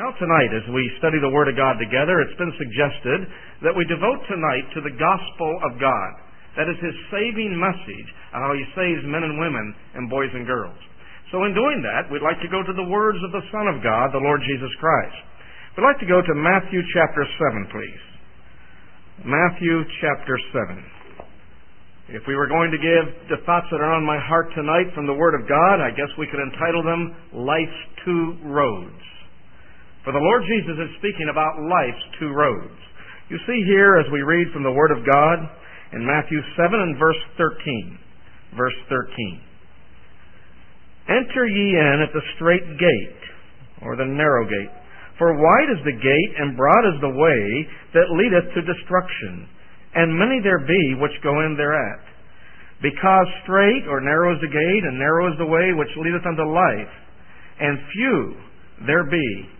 Now, tonight, as we study the Word of God together, it's been suggested that we devote tonight to the gospel of God. That is His saving message, of how He saves men and women and boys and girls. So, in doing that, we'd like to go to the words of the Son of God, the Lord Jesus Christ. We'd like to go to Matthew chapter 7, please. Matthew chapter 7. If we were going to give the thoughts that are on my heart tonight from the Word of God, I guess we could entitle them Life's Two Roads. For the Lord Jesus is speaking about life's two roads. You see here as we read from the Word of God in Matthew 7 and verse 13. Verse 13. Enter ye in at the strait gate, or the narrow gate. For wide is the gate, and broad is the way that leadeth to destruction, and many there be which go in thereat. Because strait or narrow is the gate, and narrow is the way which leadeth unto life, and few there be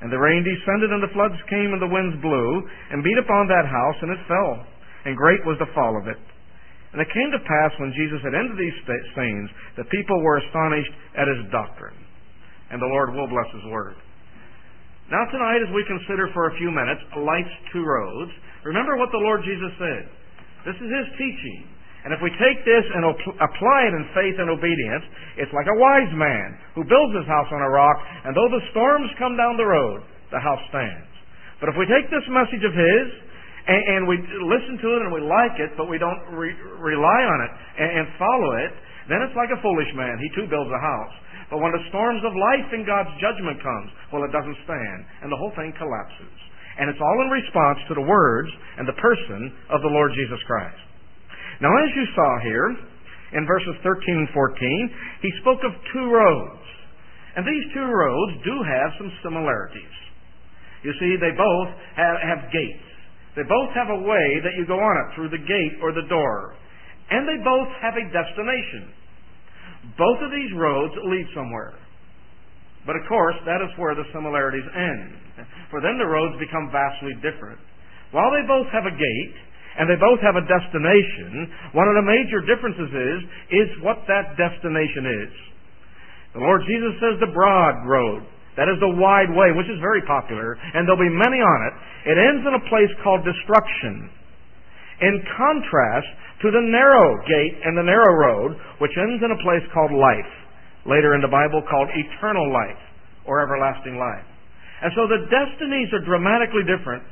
And the rain descended, and the floods came, and the winds blew, and beat upon that house, and it fell. And great was the fall of it. And it came to pass, when Jesus had ended these sayings, that people were astonished at his doctrine. And the Lord will bless his word. Now tonight, as we consider for a few minutes life's two roads, remember what the Lord Jesus said. This is his teaching. And if we take this and apply it in faith and obedience, it's like a wise man who builds his house on a rock, and though the storms come down the road, the house stands. But if we take this message of his, and, and we listen to it and we like it, but we don't re- rely on it and, and follow it, then it's like a foolish man. He too builds a house. But when the storms of life and God's judgment comes, well, it doesn't stand, and the whole thing collapses. And it's all in response to the words and the person of the Lord Jesus Christ. Now, as you saw here in verses 13 and 14, he spoke of two roads. And these two roads do have some similarities. You see, they both have, have gates. They both have a way that you go on it through the gate or the door. And they both have a destination. Both of these roads lead somewhere. But of course, that is where the similarities end. For then the roads become vastly different. While they both have a gate, and they both have a destination, one of the major differences is, is what that destination is. The Lord Jesus says the broad road. That is the wide way, which is very popular, and there'll be many on it. It ends in a place called destruction. In contrast to the narrow gate and the narrow road, which ends in a place called life. Later in the Bible called eternal life or everlasting life. And so the destinies are dramatically different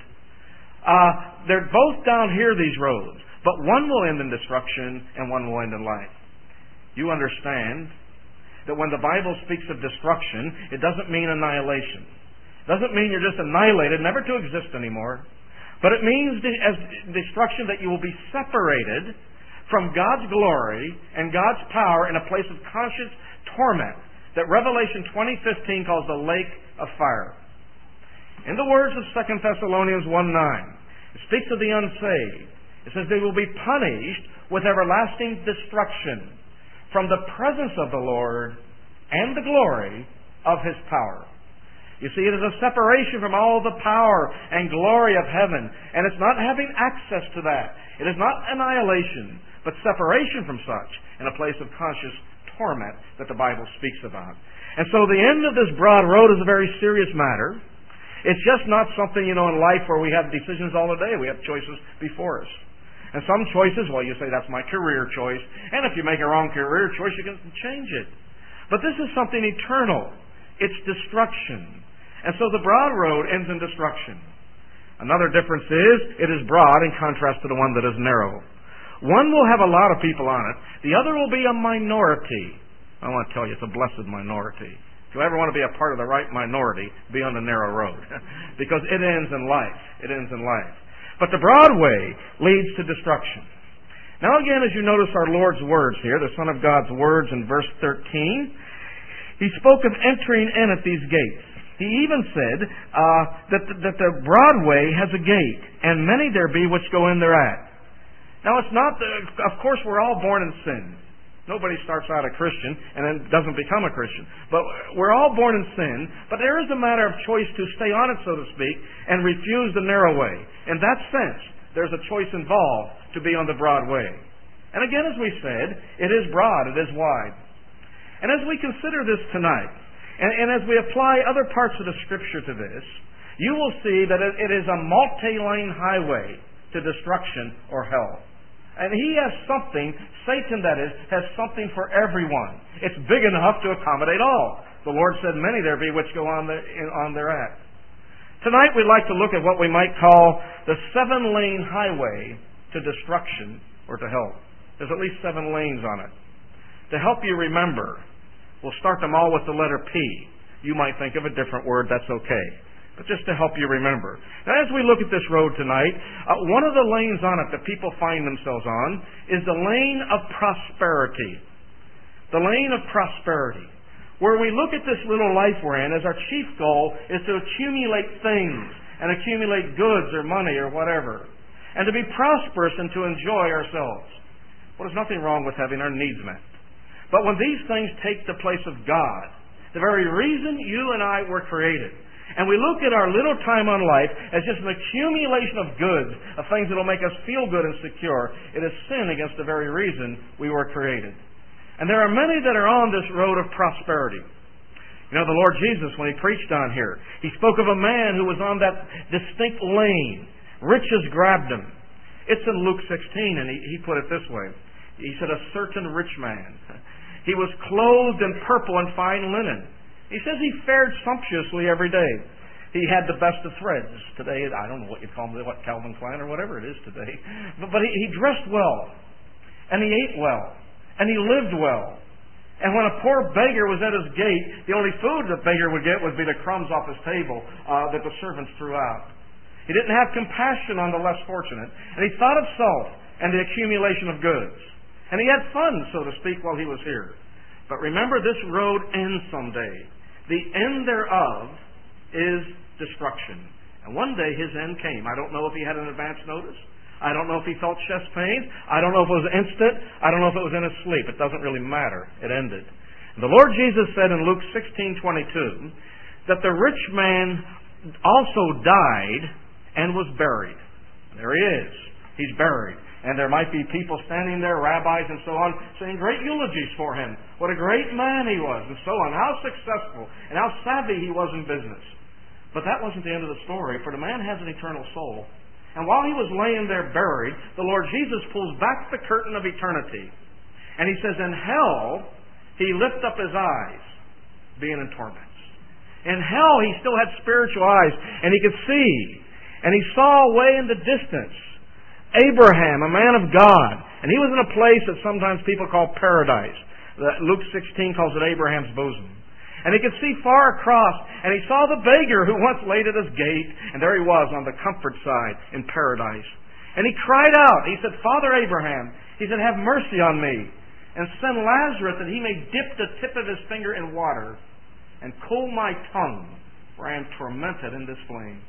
uh, they're both down here, these roads, but one will end in destruction and one will end in life. You understand that when the Bible speaks of destruction, it doesn't mean annihilation. It doesn't mean you're just annihilated, never to exist anymore. But it means as destruction that you will be separated from God's glory and God's power in a place of conscious torment that Revelation 20:15 calls the lake of fire. In the words of 2 Thessalonians 1 9, it speaks of the unsaved. It says they will be punished with everlasting destruction from the presence of the Lord and the glory of his power. You see, it is a separation from all the power and glory of heaven, and it's not having access to that. It is not annihilation, but separation from such in a place of conscious torment that the Bible speaks about. And so the end of this broad road is a very serious matter. It's just not something, you know, in life where we have decisions all the day. We have choices before us. And some choices, well, you say that's my career choice. And if you make a wrong career choice, you can change it. But this is something eternal. It's destruction. And so the broad road ends in destruction. Another difference is it is broad in contrast to the one that is narrow. One will have a lot of people on it. The other will be a minority. I want to tell you, it's a blessed minority. You ever want to be a part of the right minority, be on the narrow road. because it ends in life. It ends in life. But the broad way leads to destruction. Now again, as you notice our Lord's words here, the Son of God's words in verse 13, He spoke of entering in at these gates. He even said uh, that, the, that the broad way has a gate, and many there be which go in thereat. Now, it's not, the, of course, we're all born in sin. Nobody starts out a Christian and then doesn't become a Christian. But we're all born in sin, but there is a matter of choice to stay on it, so to speak, and refuse the narrow way. In that sense, there's a choice involved to be on the broad way. And again, as we said, it is broad, it is wide. And as we consider this tonight, and, and as we apply other parts of the Scripture to this, you will see that it, it is a multi-lane highway to destruction or hell. And he has something, Satan that is, has something for everyone. It's big enough to accommodate all. The Lord said, Many there be which go on, the, on their act. Tonight we'd like to look at what we might call the seven lane highway to destruction or to hell. There's at least seven lanes on it. To help you remember, we'll start them all with the letter P. You might think of a different word, that's okay but just to help you remember. Now, as we look at this road tonight, uh, one of the lanes on it that people find themselves on is the lane of prosperity. The lane of prosperity. Where we look at this little life we're in as our chief goal is to accumulate things and accumulate goods or money or whatever. And to be prosperous and to enjoy ourselves. Well, there's nothing wrong with having our needs met. But when these things take the place of God, the very reason you and I were created, and we look at our little time on life as just an accumulation of goods, of things that will make us feel good and secure. It is sin against the very reason we were created. And there are many that are on this road of prosperity. You know, the Lord Jesus, when He preached on here, He spoke of a man who was on that distinct lane. Riches grabbed him. It's in Luke 16, and he, he put it this way. He said, A certain rich man. He was clothed in purple and fine linen he says he fared sumptuously every day. He had the best of threads. Today, I don't know what you'd call them, what Calvin Klein or whatever it is today. But, but he, he dressed well. And he ate well. And he lived well. And when a poor beggar was at his gate, the only food the beggar would get would be the crumbs off his table uh, that the servants threw out. He didn't have compassion on the less fortunate. And he thought of self and the accumulation of goods. And he had fun, so to speak, while he was here. But remember, this road ends someday. The end thereof is destruction. And one day his end came. I don't know if he had an advance notice. I don't know if he felt chest pain. I don't know if it was instant. I don't know if it was in his sleep. It doesn't really matter. It ended. And the Lord Jesus said in Luke 16:22 that the rich man also died and was buried. There he is. He's buried and there might be people standing there, rabbis and so on, saying great eulogies for him. What a great man he was, and so on. How successful and how savvy he was in business. But that wasn't the end of the story, for the man has an eternal soul. And while he was laying there buried, the Lord Jesus pulls back the curtain of eternity. And he says, In hell, he lifted up his eyes, being in torments. In hell, he still had spiritual eyes, and he could see. And he saw away in the distance Abraham, a man of God, and he was in a place that sometimes people call paradise. Luke 16 calls it Abraham's bosom. And he could see far across, and he saw the beggar who once laid at his gate, and there he was on the comfort side in paradise. And he cried out, he said, Father Abraham, he said, have mercy on me, and send Lazarus that he may dip the tip of his finger in water, and cool my tongue, for I am tormented in this flame.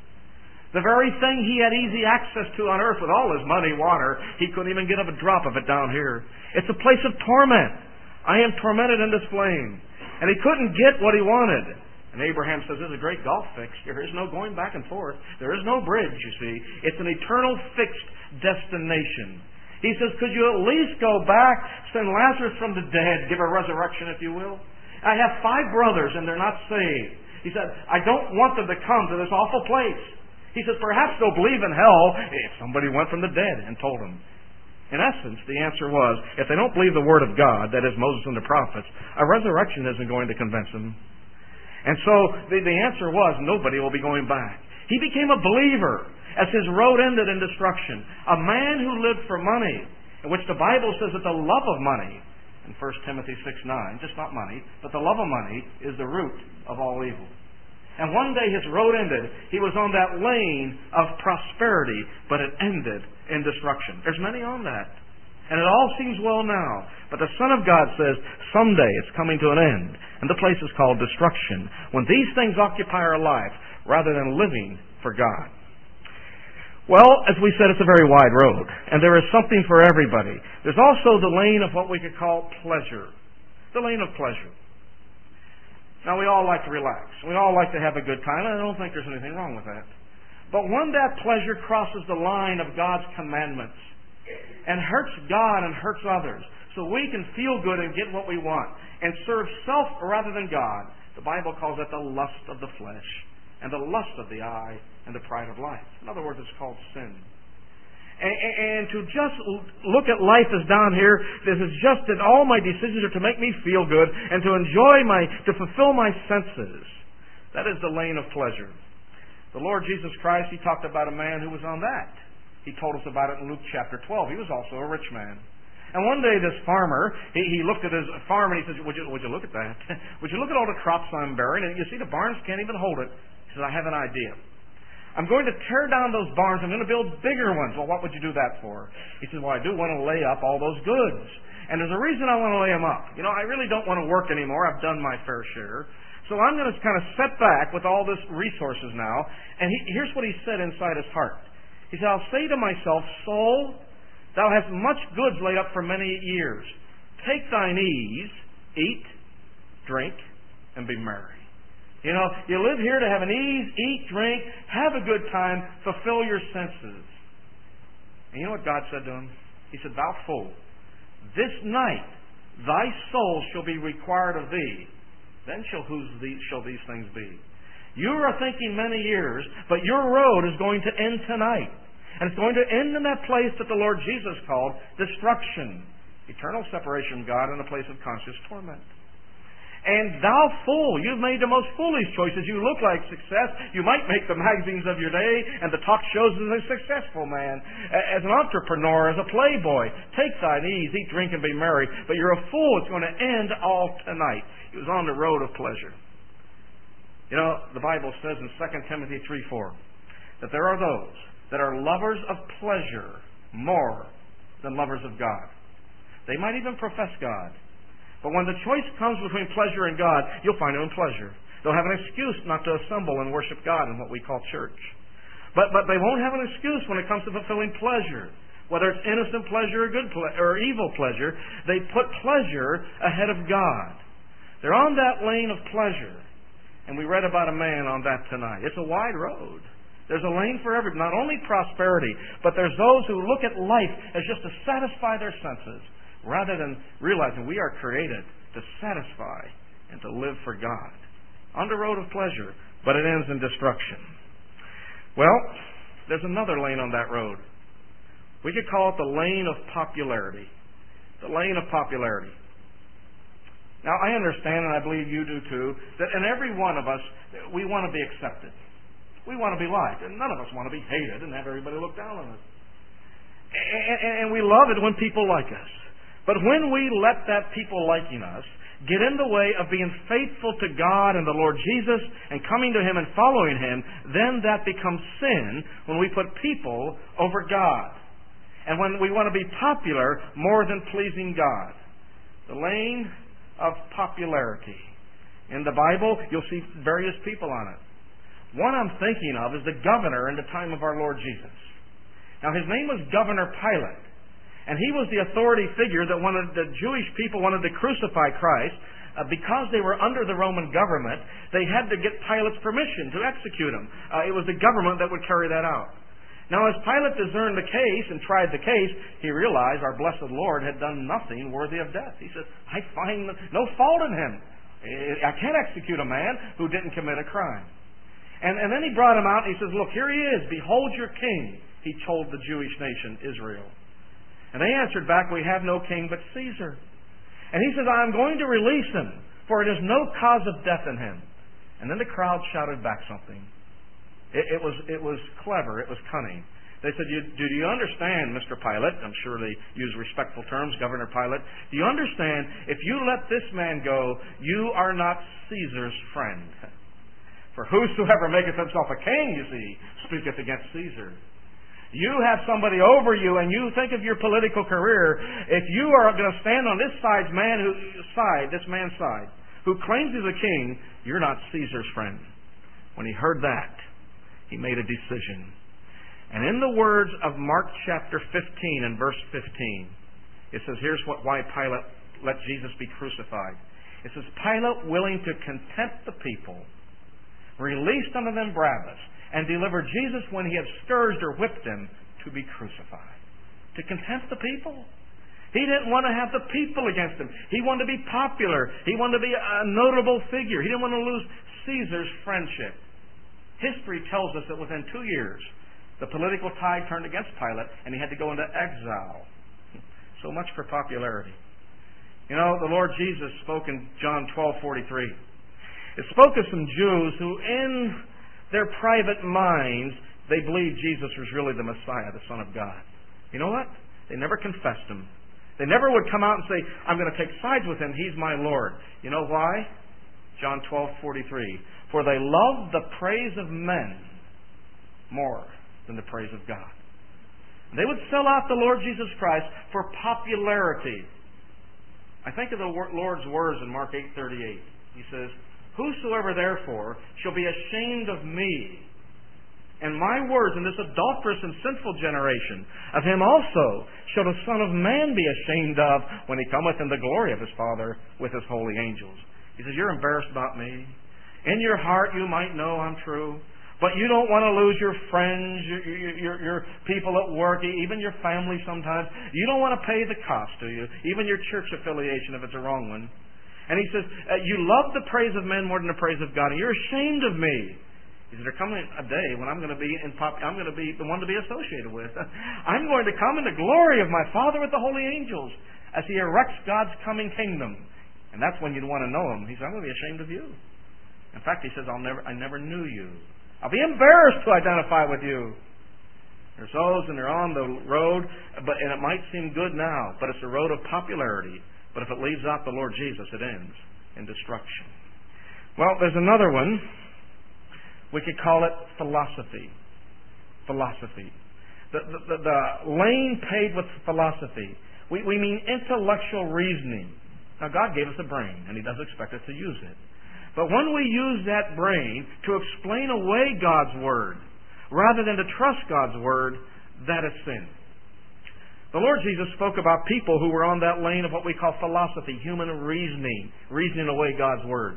The very thing he had easy access to on earth with all his money, water, he couldn't even get up a drop of it down here. It's a place of torment. I am tormented in this flame. And he couldn't get what he wanted. And Abraham says, This is a great golf fix. There is no going back and forth. There is no bridge, you see. It's an eternal fixed destination. He says, Could you at least go back, send Lazarus from the dead, give a resurrection, if you will? I have five brothers, and they're not saved. He said, I don't want them to come to this awful place. He says, perhaps they'll believe in hell if somebody went from the dead and told them. In essence, the answer was, if they don't believe the Word of God, that is Moses and the prophets, a resurrection isn't going to convince them. And so the, the answer was, nobody will be going back. He became a believer as his road ended in destruction. A man who lived for money, in which the Bible says that the love of money, in 1 Timothy 6 9, just not money, but the love of money is the root of all evil. And one day his road ended. He was on that lane of prosperity, but it ended in destruction. There's many on that. And it all seems well now. But the Son of God says, someday it's coming to an end. And the place is called destruction. When these things occupy our life, rather than living for God. Well, as we said, it's a very wide road. And there is something for everybody. There's also the lane of what we could call pleasure. The lane of pleasure. Now, we all like to relax. We all like to have a good time, and I don't think there's anything wrong with that. But when that pleasure crosses the line of God's commandments, and hurts God and hurts others so we can feel good and get what we want and serve self rather than God. The Bible calls it the lust of the flesh and the lust of the eye and the pride of life. In other words, it's called sin. And, to just look at life as down here, this is just that all my decisions are to make me feel good and to enjoy my, to fulfill my senses. That is the lane of pleasure. The Lord Jesus Christ, He talked about a man who was on that. He told us about it in Luke chapter 12. He was also a rich man. And one day this farmer, he, he looked at his farm and he says, would you, would you look at that? would you look at all the crops I'm bearing? And you see the barns can't even hold it. He says, I have an idea. I'm going to tear down those barns. I'm going to build bigger ones. Well, what would you do that for? He says, well, I do want to lay up all those goods. And there's a reason I want to lay them up. You know, I really don't want to work anymore. I've done my fair share. So I'm going to kind of set back with all this resources now. And he, here's what he said inside his heart. He said, I'll say to myself, Soul, thou hast much goods laid up for many years. Take thine ease, eat, drink, and be merry. You know, you live here to have an ease, eat, drink, have a good time, fulfill your senses. And you know what God said to him? He said, Thou fool, this night thy soul shall be required of thee. Then shall, whose these, shall these things be? You are thinking many years, but your road is going to end tonight. And it's going to end in that place that the Lord Jesus called destruction. Eternal separation from God and a place of conscious torment. And thou fool, you've made the most foolish choices. You look like success. You might make the magazines of your day and the talk shows as a successful man, as an entrepreneur, as a playboy. Take thine ease, eat, drink, and be merry. But you're a fool. It's going to end all tonight. He was on the road of pleasure. You know, the Bible says in 2 Timothy 3 4 that there are those that are lovers of pleasure more than lovers of God. They might even profess God. But when the choice comes between pleasure and God, you'll find them in pleasure. They'll have an excuse not to assemble and worship God in what we call church. But, but they won't have an excuse when it comes to fulfilling pleasure. Whether it's innocent pleasure or good ple- or evil pleasure, they put pleasure ahead of God. They're on that lane of pleasure. And we read about a man on that tonight. It's a wide road. There's a lane for every, not only prosperity, but there's those who look at life as just to satisfy their senses, rather than realizing we are created to satisfy and to live for God. On the road of pleasure, but it ends in destruction. Well, there's another lane on that road. We could call it the lane of popularity. The lane of popularity. Now, I understand, and I believe you do too, that in every one of us, we want to be accepted. We want to be liked. And none of us want to be hated and have everybody look down on us. And, and we love it when people like us. But when we let that people liking us get in the way of being faithful to God and the Lord Jesus and coming to Him and following Him, then that becomes sin when we put people over God. And when we want to be popular more than pleasing God. The lane of popularity. In the Bible, you'll see various people on it. One I'm thinking of is the governor in the time of our Lord Jesus. Now, his name was Governor Pilate. And he was the authority figure that wanted the Jewish people wanted to crucify Christ. Uh, because they were under the Roman government, they had to get Pilate's permission to execute him. Uh, it was the government that would carry that out. Now, as Pilate discerned the case and tried the case, he realized our blessed Lord had done nothing worthy of death. He said, I find no fault in him. I can't execute a man who didn't commit a crime. And, and then he brought him out and he says, Look, here he is. Behold your king, he told the Jewish nation, Israel. And they answered back, We have no king but Caesar. And he says, I'm going to release him, for it is no cause of death in him. And then the crowd shouted back something. It, it, was, it was clever. It was cunning. They said, you, Do you understand, Mr. Pilate? I'm sure they use respectful terms, Governor Pilate. Do you understand, if you let this man go, you are not Caesar's friend. For whosoever maketh himself a king, you see, speaketh against Caesar. You have somebody over you and you think of your political career. If you are going to stand on this side's man who, side, this man's side, who claims he's a king, you're not Caesar's friend. When he heard that, he made a decision. And in the words of Mark chapter 15 and verse 15, it says, here's what, why Pilate let Jesus be crucified. It says, Pilate, willing to content the people, released unto them Barabbas, and delivered Jesus when he had scourged or whipped him to be crucified. To content the people. He didn't want to have the people against him. He wanted to be popular. He wanted to be a notable figure. He didn't want to lose Caesar's friendship. History tells us that within two years, the political tide turned against Pilate, and he had to go into exile. So much for popularity. You know, the Lord Jesus spoke in John 12:43. It spoke of some Jews who, in their private minds, they believed Jesus was really the Messiah, the Son of God. You know what? They never confessed him. They never would come out and say, "I'm going to take sides with him. He's my Lord." You know why? John 12:43. For they love the praise of men more than the praise of God. They would sell out the Lord Jesus Christ for popularity. I think of the Lord's words in Mark 8:38. He says, "Whosoever therefore shall be ashamed of me and my words in this adulterous and sinful generation, of him also shall the Son of Man be ashamed of when he cometh in the glory of his Father with his holy angels." He says, "You're embarrassed about me. In your heart, you might know I'm true." But you don't want to lose your friends, your, your, your, people at work, even your family sometimes. You don't want to pay the cost, do you? Even your church affiliation if it's a wrong one. And he says, uh, You love the praise of men more than the praise of God, and you're ashamed of me. He said, There coming a day when I'm going to be in pop, I'm going to be the one to be associated with. I'm going to come in the glory of my Father with the holy angels as he erects God's coming kingdom. And that's when you'd want to know him. He said, I'm going to be ashamed of you. In fact, he says, I'll never, I never knew you. I'll be embarrassed to identify with you. There's those and they're on the road, but and it might seem good now, but it's a road of popularity. But if it leaves out the Lord Jesus, it ends in destruction. Well, there's another one. We could call it philosophy. Philosophy. The, the, the, the lane paved with philosophy. We, we mean intellectual reasoning. Now, God gave us a brain, and He does expect us to use it. But when we use that brain to explain away God's Word, rather than to trust God's Word, that is sin. The Lord Jesus spoke about people who were on that lane of what we call philosophy, human reasoning, reasoning away God's Word.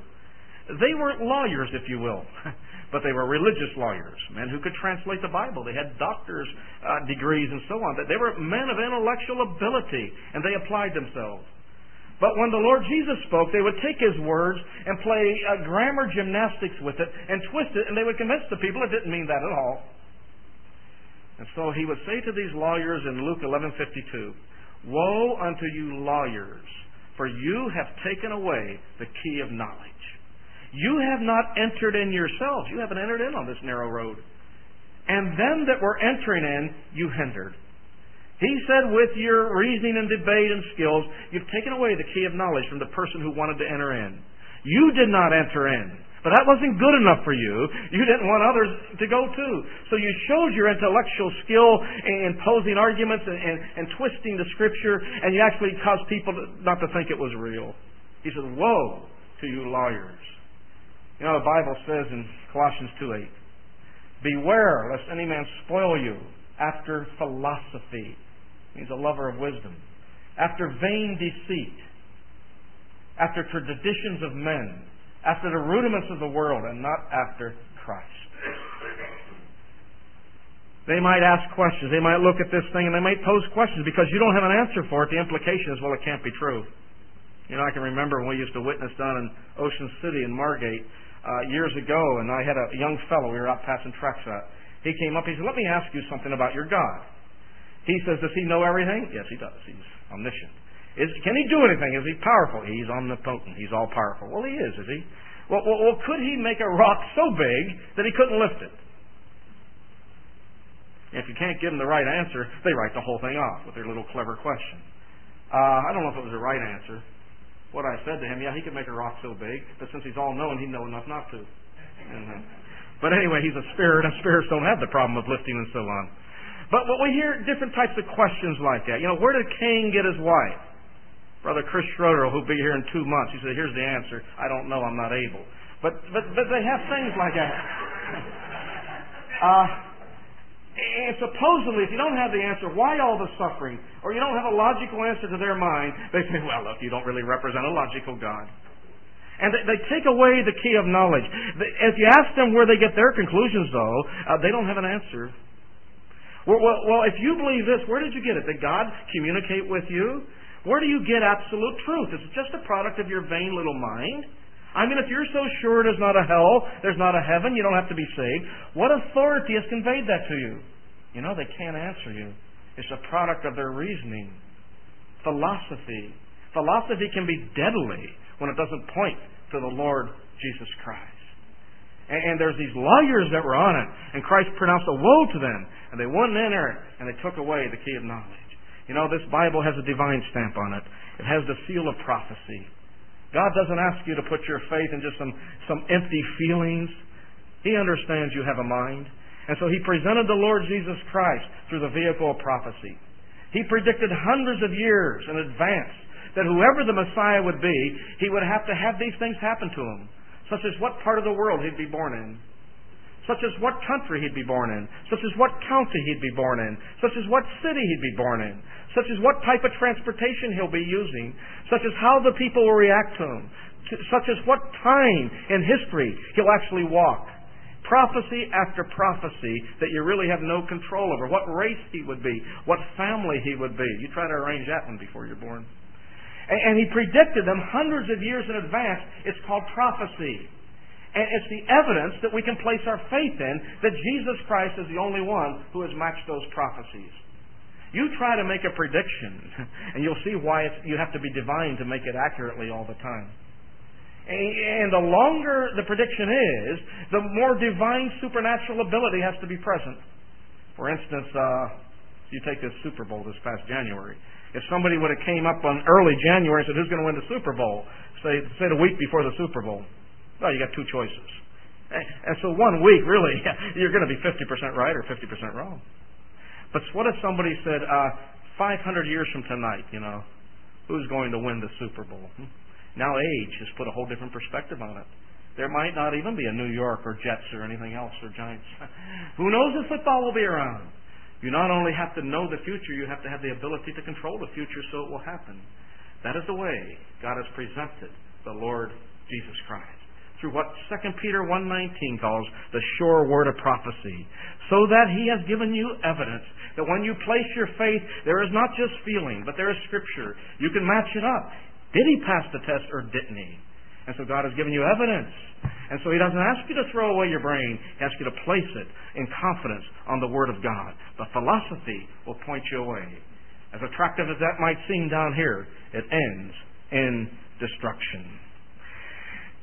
They weren't lawyers, if you will, but they were religious lawyers, men who could translate the Bible. They had doctor's uh, degrees and so on. They were men of intellectual ability, and they applied themselves. But when the Lord Jesus spoke, they would take his words and play uh, grammar gymnastics with it and twist it, and they would convince the people it didn't mean that at all. And so he would say to these lawyers in Luke 11:52, "Woe unto you lawyers, for you have taken away the key of knowledge. You have not entered in yourselves; you haven't entered in on this narrow road. And them that were entering in, you hindered." He said, with your reasoning and debate and skills, you've taken away the key of knowledge from the person who wanted to enter in. You did not enter in. But that wasn't good enough for you. You didn't want others to go too. So you showed your intellectual skill in posing arguments and, and, and twisting the scripture, and you actually caused people to, not to think it was real. He said, Woe to you lawyers. You know, the Bible says in Colossians 2 8, Beware lest any man spoil you after philosophy He's a lover of wisdom. After vain deceit, after traditions of men, after the rudiments of the world, and not after Christ. They might ask questions. They might look at this thing and they might pose questions because you don't have an answer for it. The implication is, well, it can't be true. You know, I can remember when we used to witness down in Ocean City in Margate uh, years ago, and I had a young fellow. We were out passing trucks out. He came up. He said, "Let me ask you something about your God." He says, does he know everything? Yes, he does. He's omniscient. Is, can he do anything? Is he powerful? He's omnipotent. He's all powerful. Well, he is, is he? Well, well, well, could he make a rock so big that he couldn't lift it? If you can't give them the right answer, they write the whole thing off with their little clever question. Uh, I don't know if it was the right answer. What I said to him, yeah, he could make a rock so big, but since he's all knowing, he'd know enough not to. Mm-hmm. But anyway, he's a spirit, and spirits don't have the problem of lifting and so on. But, but we hear different types of questions like that. You know, where did Cain get his wife? Brother Chris Schroeder, who'll be here in two months, he said, here's the answer. I don't know, I'm not able. But, but, but they have things like that. uh, and supposedly, if you don't have the answer, why all the suffering? Or you don't have a logical answer to their mind, they say, well, look, you don't really represent a logical God. And they, they take away the key of knowledge. If you ask them where they get their conclusions, though, uh, they don't have an answer. Well, well, well, if you believe this, where did you get it? Did God communicate with you? Where do you get absolute truth? Is it just a product of your vain little mind? I mean, if you're so sure there's not a hell, there's not a heaven, you don't have to be saved, what authority has conveyed that to you? You know, they can't answer you. It's a product of their reasoning. Philosophy. Philosophy can be deadly when it doesn't point to the Lord Jesus Christ. And, and there's these lawyers that were on it, and Christ pronounced a woe to them, and they wouldn't enter and they took away the key of knowledge. You know, this Bible has a divine stamp on it. It has the seal of prophecy. God doesn't ask you to put your faith in just some, some empty feelings. He understands you have a mind. And so He presented the Lord Jesus Christ through the vehicle of prophecy. He predicted hundreds of years in advance that whoever the Messiah would be, He would have to have these things happen to Him, such as what part of the world He'd be born in such as what country he'd be born in, such as what county he'd be born in, such as what city he'd be born in, such as what type of transportation he'll be using, such as how the people will react to him, such as what time in history he'll actually walk. Prophecy after prophecy that you really have no control over. What race he would be, what family he would be. You try to arrange that one before you're born. And, he predicted them hundreds of years in advance. It's called prophecy. And it's the evidence that we can place our faith in that Jesus Christ is the only one who has matched those prophecies. You try to make a prediction, and you'll see why you have to be divine to make it accurately all the time. And the longer the prediction is, the more divine supernatural ability has to be present. For instance, uh, you take this Super Bowl this past January. If somebody would have came up on early January and said, "Who's going to win the Super Bowl?" Say, say the week before the Super Bowl, well, you got two choices. And so one week, really, you're going to be 50% right or 50% wrong. But what if somebody said, uh, 500 years from tonight, you know, who's going to win the Super Bowl? Hmm? Now age has put a whole different perspective on it. There might not even be a New York or Jets or anything else or Giants. Who knows if football will be around? You not only have to know the future, you have to have the ability to control the future so it will happen. That is the way God has presented the Lord Jesus Christ through what 2 Peter 1.19 calls the sure word of prophecy, so that he has given you evidence that when you place your faith, there is not just feeling, but there is scripture. You can match it up. Did he pass the test or didn't he? And so God has given you evidence. And so He doesn't ask you to throw away your brain. He asks you to place it in confidence on the Word of God. But philosophy will point you away. As attractive as that might seem down here, it ends in destruction.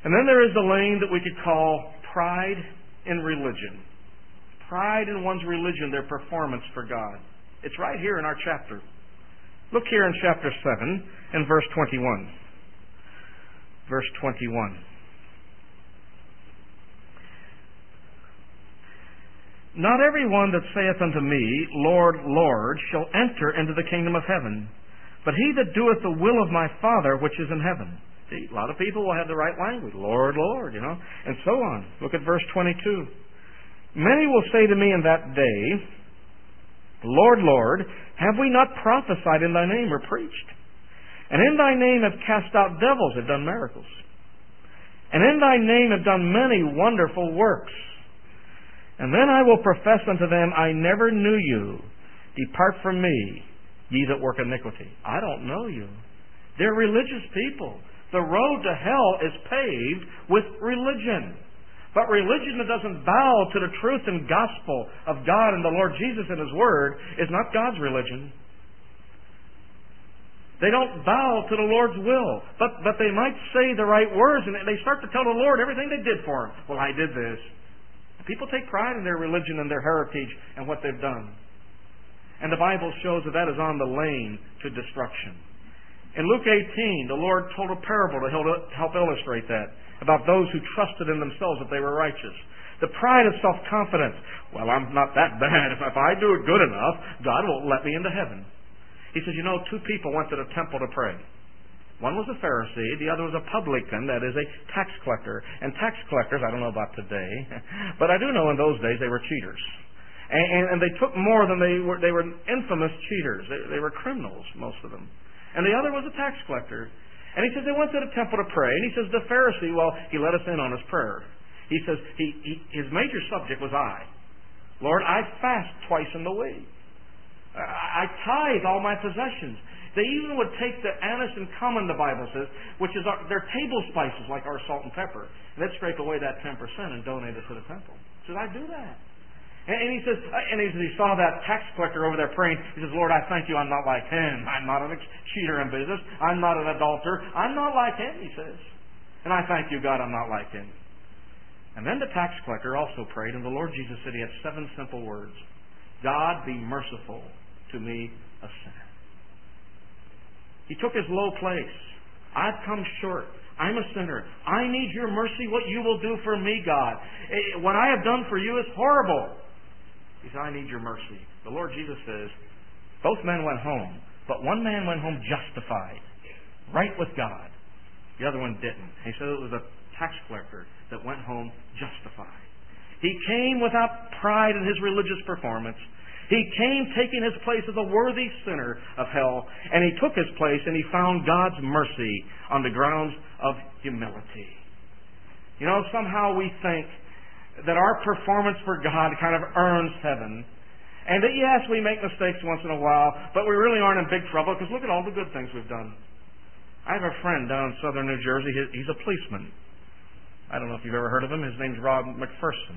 And then there is the lane that we could call pride in religion. Pride in one's religion, their performance for God. It's right here in our chapter. Look here in chapter 7 and verse 21. Verse 21. Not every one that saith unto me, Lord, Lord, shall enter into the kingdom of heaven, but he that doeth the will of my Father which is in heaven. A lot of people will have the right language. Lord, Lord, you know, and so on. Look at verse 22. Many will say to me in that day, Lord, Lord, have we not prophesied in thy name or preached? And in thy name have cast out devils, have done miracles. And in thy name have done many wonderful works. And then I will profess unto them, I never knew you. Depart from me, ye that work iniquity. I don't know you. They're religious people. The road to hell is paved with religion. But religion that doesn't bow to the truth and gospel of God and the Lord Jesus and His Word is not God's religion. They don't bow to the Lord's will, but, but they might say the right words and they start to tell the Lord everything they did for Him. Well, I did this. People take pride in their religion and their heritage and what they've done. And the Bible shows that that is on the lane to destruction. In Luke 18, the Lord told a parable to help illustrate that about those who trusted in themselves that they were righteous. The pride of self-confidence. Well, I'm not that bad. If, if I do it good enough, God won't let me into heaven. He says, you know, two people went to the temple to pray. One was a Pharisee, the other was a publican, that is a tax collector. And tax collectors, I don't know about today, but I do know in those days they were cheaters. And, and, and they took more than they were, they were infamous cheaters. They, they were criminals, most of them. And the other was a tax collector. And he says they went to the temple to pray. And he says the Pharisee, well, he let us in on his prayer. He says he, he, his major subject was I. Lord, I fast twice in the week. I tithe all my possessions. They even would take the anise and cumin, the Bible says, which is our, their table spices like our salt and pepper, and they'd scrape away that 10% and donate it to the temple. He says, I do that. And, he says, and he, he saw that tax collector over there praying. He says, Lord, I thank you I'm not like him. I'm not a cheater in business. I'm not an adulterer. I'm not like him, he says. And I thank you, God, I'm not like him. And then the tax collector also prayed, and the Lord Jesus said he had seven simple words God, be merciful to me, a sinner. He took his low place. I've come short. I'm a sinner. I need your mercy, what you will do for me, God. Eh, what I have done for you is horrible. He said, I need your mercy. The Lord Jesus says, both men went home, but one man went home justified, right with God. The other one didn't. He said it was a tax collector that went home justified. He came without pride in his religious performance. He came taking his place as a worthy sinner of hell, and he took his place and he found God's mercy on the grounds of humility. You know, somehow we think that our performance for God kind of earns heaven. And that, yes, we make mistakes once in a while, but we really aren't in big trouble because look at all the good things we've done. I have a friend down in southern New Jersey. He's a policeman. I don't know if you've ever heard of him. His name's Rob McPherson.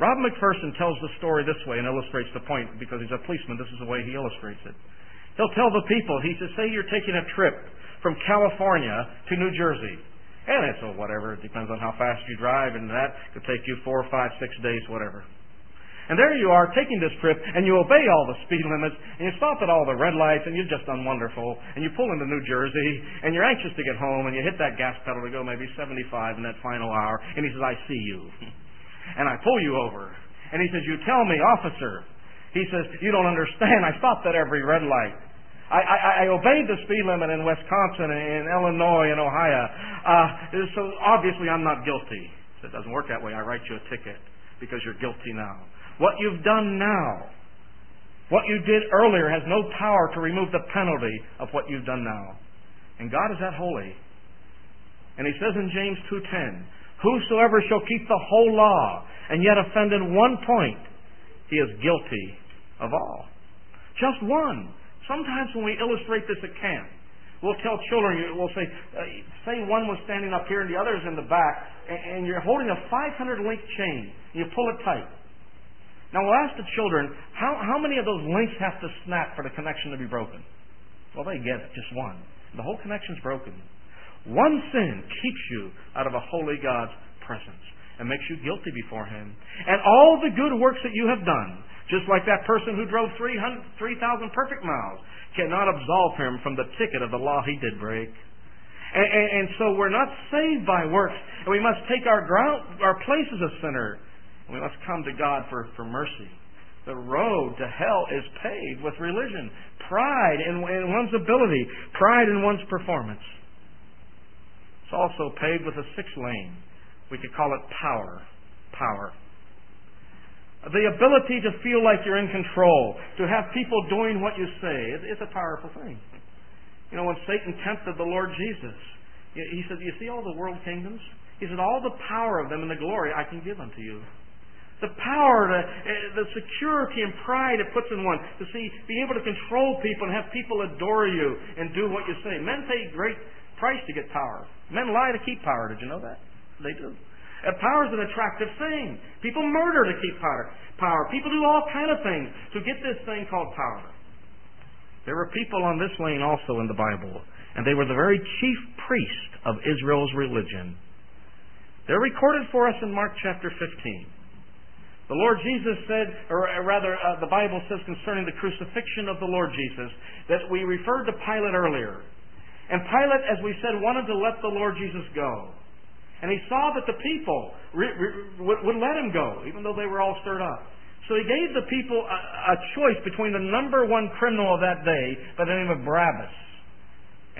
Rob McPherson tells the story this way and illustrates the point because he's a policeman. This is the way he illustrates it. He'll tell the people, he says, say you're taking a trip from California to New Jersey. And it's, oh, whatever, it depends on how fast you drive, and that could take you four, five, six days, whatever. And there you are taking this trip, and you obey all the speed limits, and you stop at all the red lights, and you've just done wonderful. And you pull into New Jersey, and you're anxious to get home, and you hit that gas pedal to go maybe 75 in that final hour, and he says, I see you. and I pull you over. And he says, You tell me, officer. He says, You don't understand. I stopped at every red light. I, I, obeyed the speed limit in Wisconsin, in Illinois, in Ohio. Uh, so obviously I'm not guilty. It doesn't work that way. I write you a ticket because you're guilty now. What you've done now, what you did earlier, has no power to remove the penalty of what you've done now. And God is that holy. And he says in James 2:10, Whosoever shall keep the whole law and yet offend in one point, he is guilty of all. Just one. Sometimes when we illustrate this at camp, we'll tell children, we'll say, uh, say one was standing up here and the other is in the back, and, and you're holding a 500 link chain, and you pull it tight. Now we'll ask the children, how, how many of those links have to snap for the connection to be broken? Well, they get it, just one. The whole connection's broken. One sin keeps you out of a holy God's presence and makes you guilty before Him. And all the good works that you have done, just like that person who drove 3,000 perfect miles, cannot absolve him from the ticket of the law he did break. And, and, and so we're not saved by works, and we must take our ground, our place as a sinner, and we must come to God for, for mercy. The road to hell is paved with religion, pride in, in one's ability, pride in one's performance. It's also paved with a six lane. We could call it power. Power. The ability to feel like you're in control, to have people doing what you say, it's a powerful thing. You know, when Satan tempted the Lord Jesus, he said, You see all the world kingdoms? He said, All the power of them and the glory I can give unto you. The power, the, eh, the security and pride it puts in one to see, be able to control people and have people adore you and do what you say. Men pay great price to get power. Men lie to keep power. Did you know that? They do. Power is an attractive thing. People murder to keep power. Power. People do all kind of things to get this thing called power. There were people on this lane also in the Bible, and they were the very chief priest of Israel's religion. They're recorded for us in Mark chapter 15. The Lord Jesus said, or rather, uh, the Bible says concerning the crucifixion of the Lord Jesus, that we referred to Pilate earlier. And Pilate, as we said, wanted to let the Lord Jesus go. And he saw that the people re- re- would, would let him go, even though they were all stirred up. So he gave the people a, a choice between the number one criminal of that day by the name of Barabbas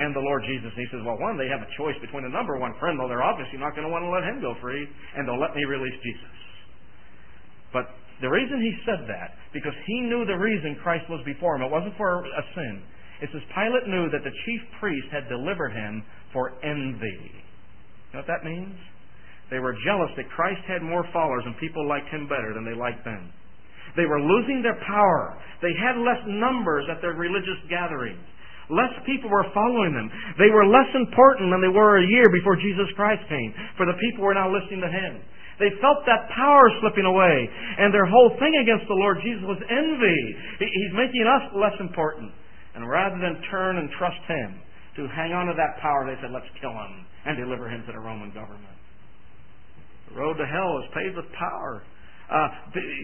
and the Lord Jesus. And he says, well, one, they have a choice between the number one criminal. They're obviously not going to want to let him go free, and they'll let me release Jesus. But the reason he said that, because he knew the reason Christ was before him. It wasn't for a sin. It says Pilate knew that the chief priest had delivered him for envy. You know what that means? They were jealous that Christ had more followers and people liked him better than they liked them. They were losing their power. They had less numbers at their religious gatherings. Less people were following them. They were less important than they were a year before Jesus Christ came, for the people were now listening to him. They felt that power slipping away, and their whole thing against the Lord Jesus was envy. He's making us less important. And rather than turn and trust him to hang on to that power, they said, let's kill him and deliver him to the Roman government. The road to hell is paved with power. Uh,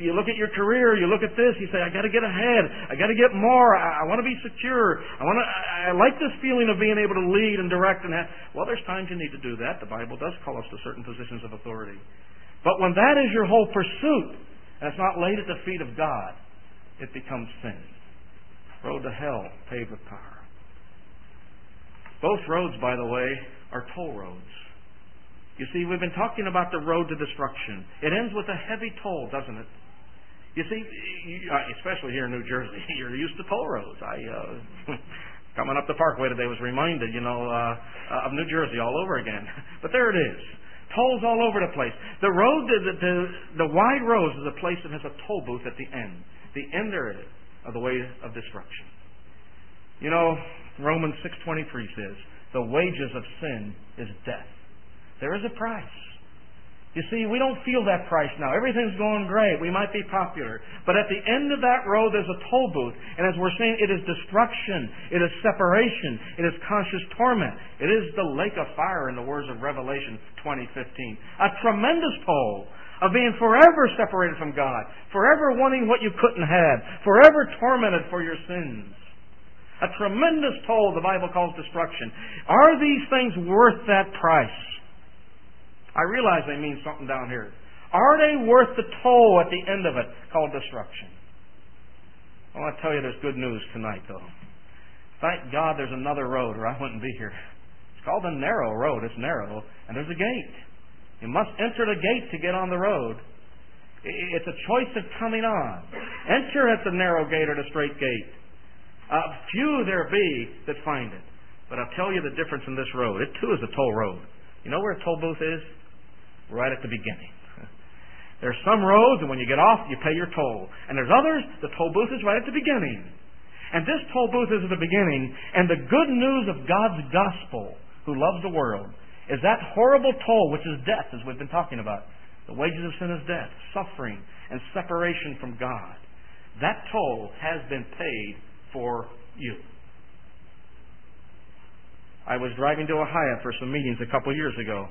you look at your career, you look at this, you say, I got to get ahead, I got to get more, I, I want to be secure, I want to, I, I like this feeling of being able to lead and direct and that. Well, there's times you need to do that. The Bible does call us to certain positions of authority. But when that is your whole pursuit, and it's not laid at the feet of God, it becomes sin. Road to hell paved with power. Both roads, by the way, are toll roads. You see, we've been talking about the road to destruction. It ends with a heavy toll, doesn't it? You see, uh, especially here in New Jersey, you're used to toll roads. I uh, coming up the Parkway today was reminded, you know, uh, of New Jersey all over again. But there it is, tolls all over the place. The road, the, the, the wide road is a place that has a toll booth at the end. The end there is of the way of destruction. You know, Romans six twenty three says, "The wages of sin is death." There is a price. You see, we don't feel that price now. Everything's going great. We might be popular. But at the end of that road, there's a toll booth. And as we're saying, it is destruction. It is separation. It is conscious torment. It is the lake of fire in the words of Revelation 2015. A tremendous toll of being forever separated from God, forever wanting what you couldn't have, forever tormented for your sins. A tremendous toll the Bible calls destruction. Are these things worth that price? I realize they mean something down here. Are they worth the toll at the end of it called destruction? Well I want to tell you there's good news tonight, though. Thank God there's another road, or I wouldn't be here. It's called the narrow road. It's narrow, and there's a gate. You must enter the gate to get on the road. It's a choice of coming on. Enter at the narrow gate or the straight gate. Uh, few there be that find it. But I'll tell you the difference in this road. It too is a toll road. You know where a toll booth is? right at the beginning. There's some roads, and when you get off, you pay your toll. And there's others, the toll booth is right at the beginning. And this toll booth is at the beginning, and the good news of God's gospel, who loves the world, is that horrible toll, which is death, as we've been talking about. The wages of sin is death, suffering, and separation from God. That toll has been paid for you. I was driving to Ohio for some meetings a couple years ago,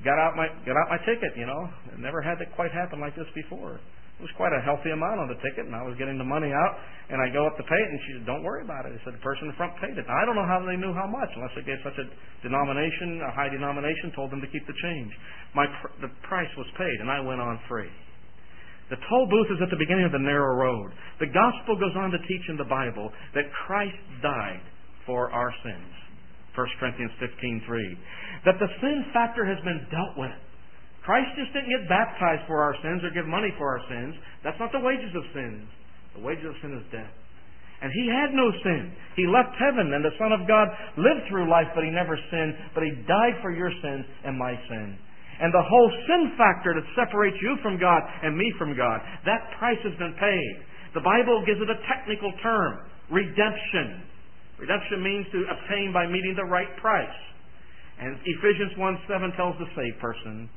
got out my got out my ticket. You know, never had it quite happen like this before. It was quite a healthy amount on the ticket, and I was getting the money out, and I go up to pay it, and she said, "Don't worry about it." I said, "The person in front paid it." Now, I don't know how they knew how much, unless they gave such a denomination, a high denomination, told them to keep the change. My pr- the price was paid, and I went on free. The toll booth is at the beginning of the narrow road. The gospel goes on to teach in the Bible that Christ died for our sins. 1 Corinthians 15:3. That the sin factor has been dealt with. Christ just didn't get baptized for our sins or give money for our sins. That's not the wages of sin. The wages of sin is death. And he had no sin. He left heaven, and the Son of God lived through life, but he never sinned. But he died for your sins and my sin. And the whole sin factor that separates you from God and me from God, that price has been paid. The Bible gives it a technical term redemption. Redemption means to obtain by meeting the right price. And Ephesians 1 7 tells the saved person,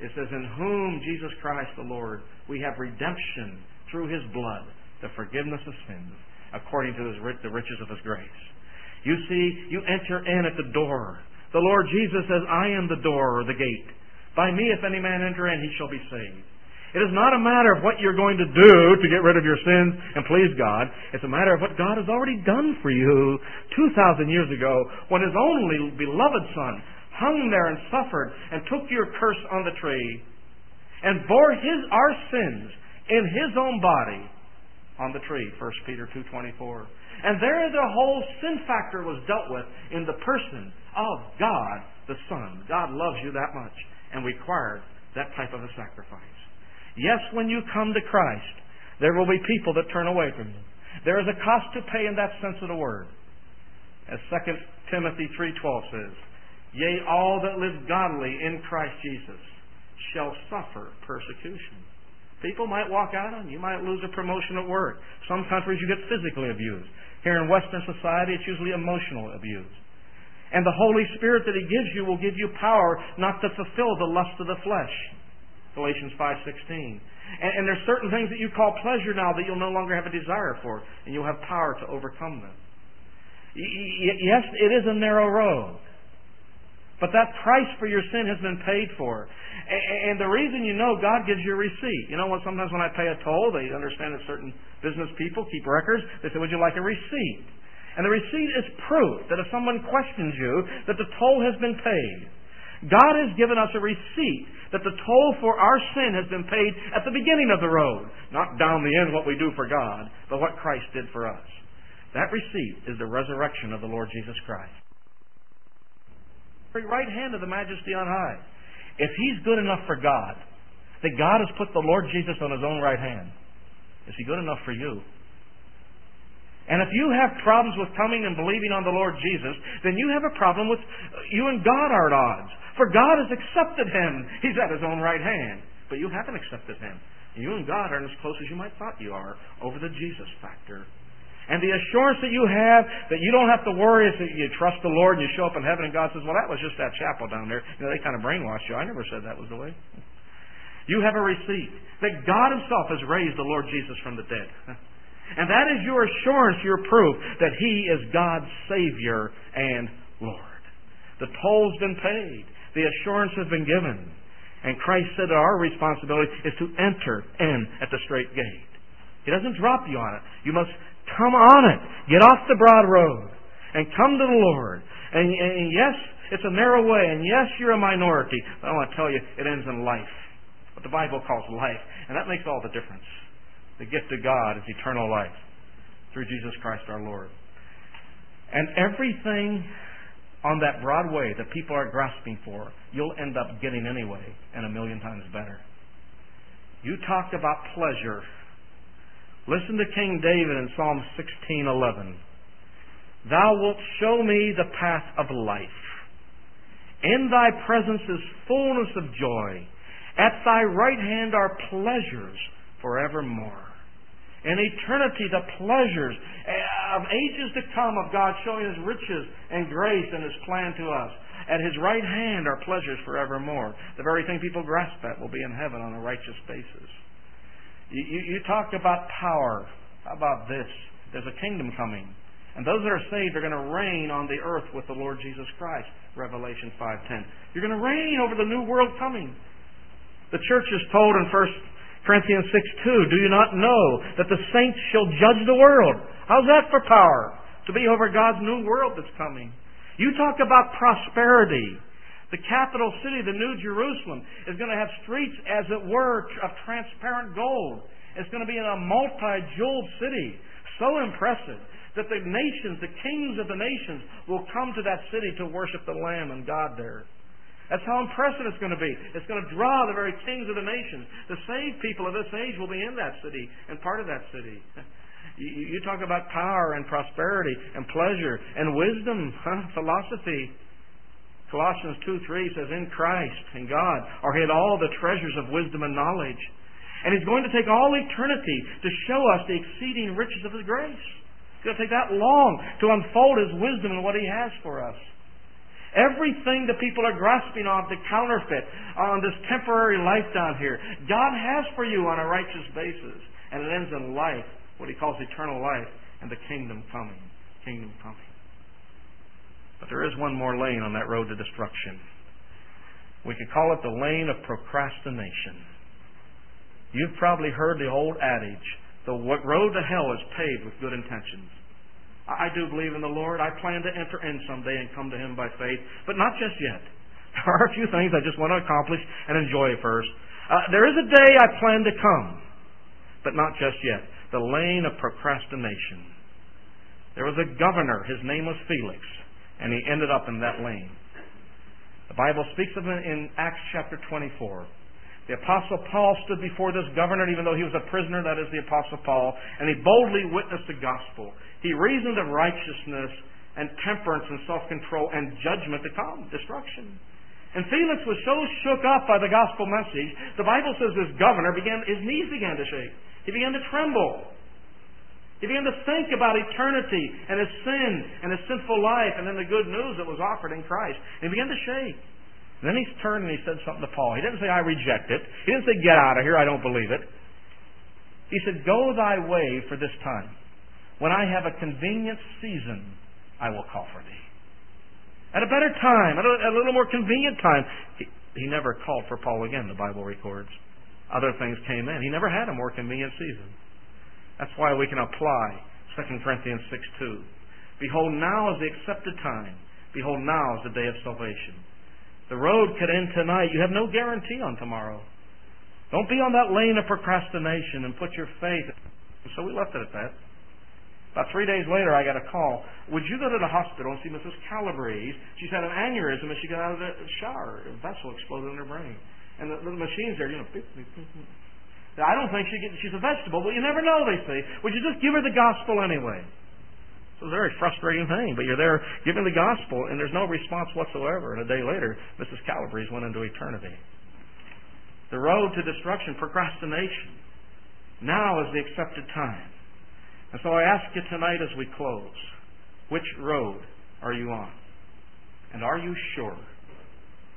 it says, In whom Jesus Christ the Lord, we have redemption through his blood, the forgiveness of sins, according to the riches of his grace. You see, you enter in at the door. The Lord Jesus says, I am the door or the gate. By me, if any man enter in, he shall be saved. It is not a matter of what you're going to do to get rid of your sins and please God. It's a matter of what God has already done for you 2,000 years ago when His only beloved Son hung there and suffered and took your curse on the tree and bore his our sins in his own body on the tree 1 peter 2.24 and there the whole sin factor was dealt with in the person of god the son god loves you that much and required that type of a sacrifice yes when you come to christ there will be people that turn away from you there is a cost to pay in that sense of the word as 2 timothy 3.12 says yea all that live godly in christ jesus shall suffer persecution. People might walk out on you. You might lose a promotion at work. Some countries you get physically abused. Here in Western society, it's usually emotional abuse. And the Holy Spirit that He gives you will give you power not to fulfill the lust of the flesh. Galatians 5.16. And, and there's certain things that you call pleasure now that you'll no longer have a desire for, and you'll have power to overcome them. Yes, it is a narrow road. But that price for your sin has been paid for. And the reason you know, God gives you a receipt. You know what? Sometimes when I pay a toll, they understand that certain business people keep records. They say, Would you like a receipt? And the receipt is proof that if someone questions you, that the toll has been paid. God has given us a receipt that the toll for our sin has been paid at the beginning of the road. Not down the end what we do for God, but what Christ did for us. That receipt is the resurrection of the Lord Jesus Christ very right hand of the majesty on high. If he's good enough for God, that God has put the Lord Jesus on his own right hand, is he good enough for you? And if you have problems with coming and believing on the Lord Jesus, then you have a problem with uh, you and God are at odds. For God has accepted him. He's at his own right hand. But you haven't accepted him. You and God aren't as close as you might thought you are over the Jesus factor. And the assurance that you have that you don't have to worry is that you trust the Lord and you show up in heaven and God says, well, that was just that chapel down there. You know, they kind of brainwashed you. I never said that was the way. You have a receipt that God Himself has raised the Lord Jesus from the dead. And that is your assurance, your proof that He is God's Savior and Lord. The toll's been paid. The assurance has been given. And Christ said that our responsibility is to enter in at the straight gate. He doesn't drop you on it. You must Come on it. Get off the broad road and come to the Lord. And, and yes, it's a narrow way, and yes, you're a minority. But I want to tell you, it ends in life. What the Bible calls life. And that makes all the difference. The gift of God is eternal life through Jesus Christ our Lord. And everything on that broad way that people are grasping for, you'll end up getting anyway, and a million times better. You talked about pleasure Listen to King David in Psalm 16:11. Thou wilt show me the path of life. In thy presence is fullness of joy. At thy right hand are pleasures forevermore. In eternity, the pleasures eh, of ages to come of God showing His riches and grace and His plan to us. At His right hand are pleasures forevermore. The very thing people grasp at will be in heaven on a righteous basis. You, you, you talked about power. How about this? There's a kingdom coming. And those that are saved are going to reign on the earth with the Lord Jesus Christ. Revelation 5.10. You're going to reign over the new world coming. The church is told in 1 Corinthians 6.2, Do you not know that the saints shall judge the world? How's that for power? To be over God's new world that's coming. You talk about prosperity. The capital city, the New Jerusalem, is going to have streets, as it were, of transparent gold. It's going to be in a multi-jeweled city. So impressive that the nations, the kings of the nations, will come to that city to worship the Lamb and God there. That's how impressive it's going to be. It's going to draw the very kings of the nations. The saved people of this age will be in that city and part of that city. You, talk about power and prosperity and pleasure and wisdom, huh? philosophy. Colossians 2 3 says, In Christ, in God, are hid all the treasures of wisdom and knowledge. And He's going to take all eternity to show us the exceeding riches of His grace. It's going to take that long to unfold His wisdom and what He has for us. Everything that people are grasping on to counterfeit on this temporary life down here, God has for you on a righteous basis. And it ends in life, what He calls eternal life, and the kingdom coming. Kingdom coming. But there is one more lane on that road to destruction. We could call it the lane of procrastination. You've probably heard the old adage, the road to hell is paved with good intentions. I do believe in the Lord. I plan to enter in someday and come to Him by faith, but not just yet. There are a few things I just want to accomplish and enjoy first. Uh, there is a day I plan to come, but not just yet. The lane of procrastination. There was a governor. His name was Felix, and he ended up in that lane. The Bible speaks of him in Acts chapter 24. The Apostle Paul stood before this governor, even though he was a prisoner, that is the Apostle Paul, and he boldly witnessed the gospel. He reasoned of righteousness and temperance and self control and judgment to come, destruction. And Felix was so shook up by the gospel message, the Bible says this governor began, his knees began to shake. He began to tremble. He began to think about eternity and his sin and his sinful life and then the good news that was offered in Christ. And he began to shake. Then he turned and he said something to Paul. He didn't say, I reject it. He didn't say, get out of here, I don't believe it. He said, go thy way for this time. When I have a convenient season, I will call for thee. At a better time, at a, a little more convenient time. He, he never called for Paul again, the Bible records. Other things came in. He never had a more convenient season. That's why we can apply 2 Corinthians 6 2. Behold, now is the accepted time. Behold, now is the day of salvation. The road could end tonight. You have no guarantee on tomorrow. Don't be on that lane of procrastination and put your faith. So we left it at that. About three days later, I got a call. Would you go to the hospital and see Mrs. Calabrese? She's had an aneurysm and she got out of the shower. A vessel exploded in her brain. And the, the machine's there, you know. Beep, beep, beep, I don't think she get, she's a vegetable, but you never know, they say. Would you just give her the gospel anyway? It's a very frustrating thing, but you're there giving the gospel, and there's no response whatsoever. And a day later, Mrs. Calabrese went into eternity. The road to destruction, procrastination. Now is the accepted time. And so I ask you tonight as we close, which road are you on? And are you sure?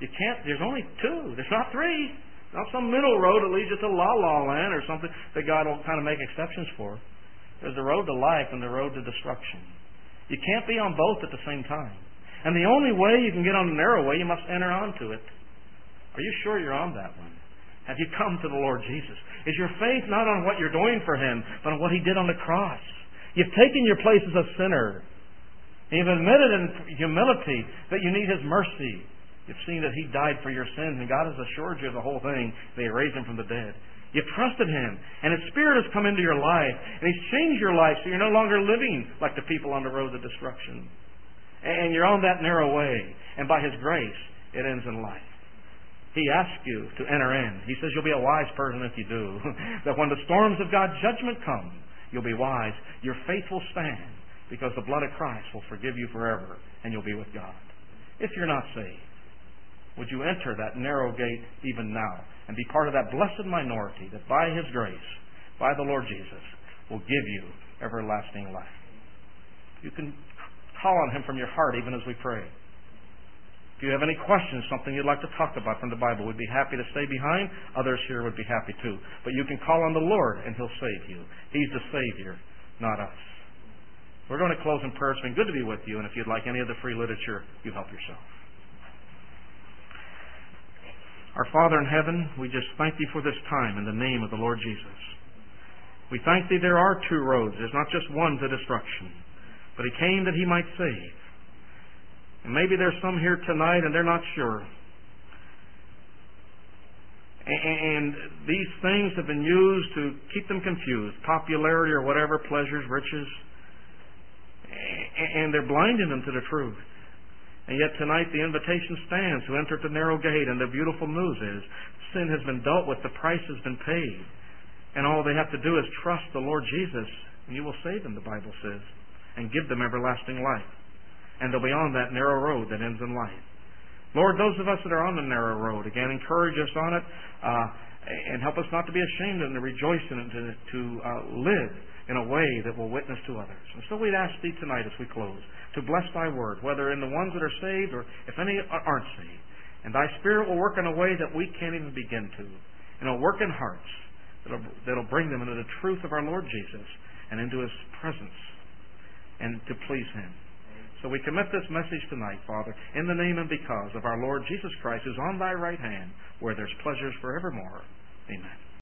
You can't, there's only two. There's not three. Not some middle road that leads you to la la land or something that God will kind of make exceptions for. There's the road to life and the road to destruction. You can't be on both at the same time. And the only way you can get on the narrow way, you must enter onto it. Are you sure you're on that one? Have you come to the Lord Jesus? Is your faith not on what you're doing for Him, but on what He did on the cross? You've taken your place as a sinner. You've admitted in humility that you need His mercy. You've seen that He died for your sins, and God has assured you of the whole thing They raised Him from the dead. You've trusted Him, and His Spirit has come into your life, and He's changed your life so you're no longer living like the people on the road to destruction. And you're on that narrow way, and by His grace, it ends in life. He asks you to enter in. He says you'll be a wise person if you do. that when the storms of God's judgment come, you'll be wise. Your faith will stand because the blood of Christ will forgive you forever, and you'll be with God. If you're not saved, would you enter that narrow gate even now and be part of that blessed minority that by His grace, by the Lord Jesus, will give you everlasting life? You can call on Him from your heart even as we pray. If you have any questions, something you'd like to talk about from the Bible, we'd be happy to stay behind. Others here would be happy too. But you can call on the Lord and He'll save you. He's the Savior, not us. We're going to close in prayer. It's been good to be with you, and if you'd like any of the free literature, you help yourself. Our Father in heaven, we just thank Thee for this time in the name of the Lord Jesus. We thank Thee there are two roads. There's not just one to destruction. But He came that He might save. And maybe there's some here tonight and they're not sure. And these things have been used to keep them confused. Popularity or whatever, pleasures, riches. And they're blinding them to the truth. And yet tonight the invitation stands to enter the narrow gate, and the beautiful news is sin has been dealt with, the price has been paid. And all they have to do is trust the Lord Jesus, and you will save them, the Bible says, and give them everlasting life. And they'll be on that narrow road that ends in life. Lord, those of us that are on the narrow road, again, encourage us on it, uh, and help us not to be ashamed and to rejoice in it, to, to uh, live in a way that will witness to others. And so we'd ask Thee tonight as we close to bless Thy word, whether in the ones that are saved or if any aren't saved. And Thy Spirit will work in a way that we can't even begin to. And it'll work in hearts that'll, that'll bring them into the truth of our Lord Jesus and into His presence and to please Him. So we commit this message tonight, Father, in the name and because of our Lord Jesus Christ, who's on Thy right hand, where there's pleasures forevermore. Amen.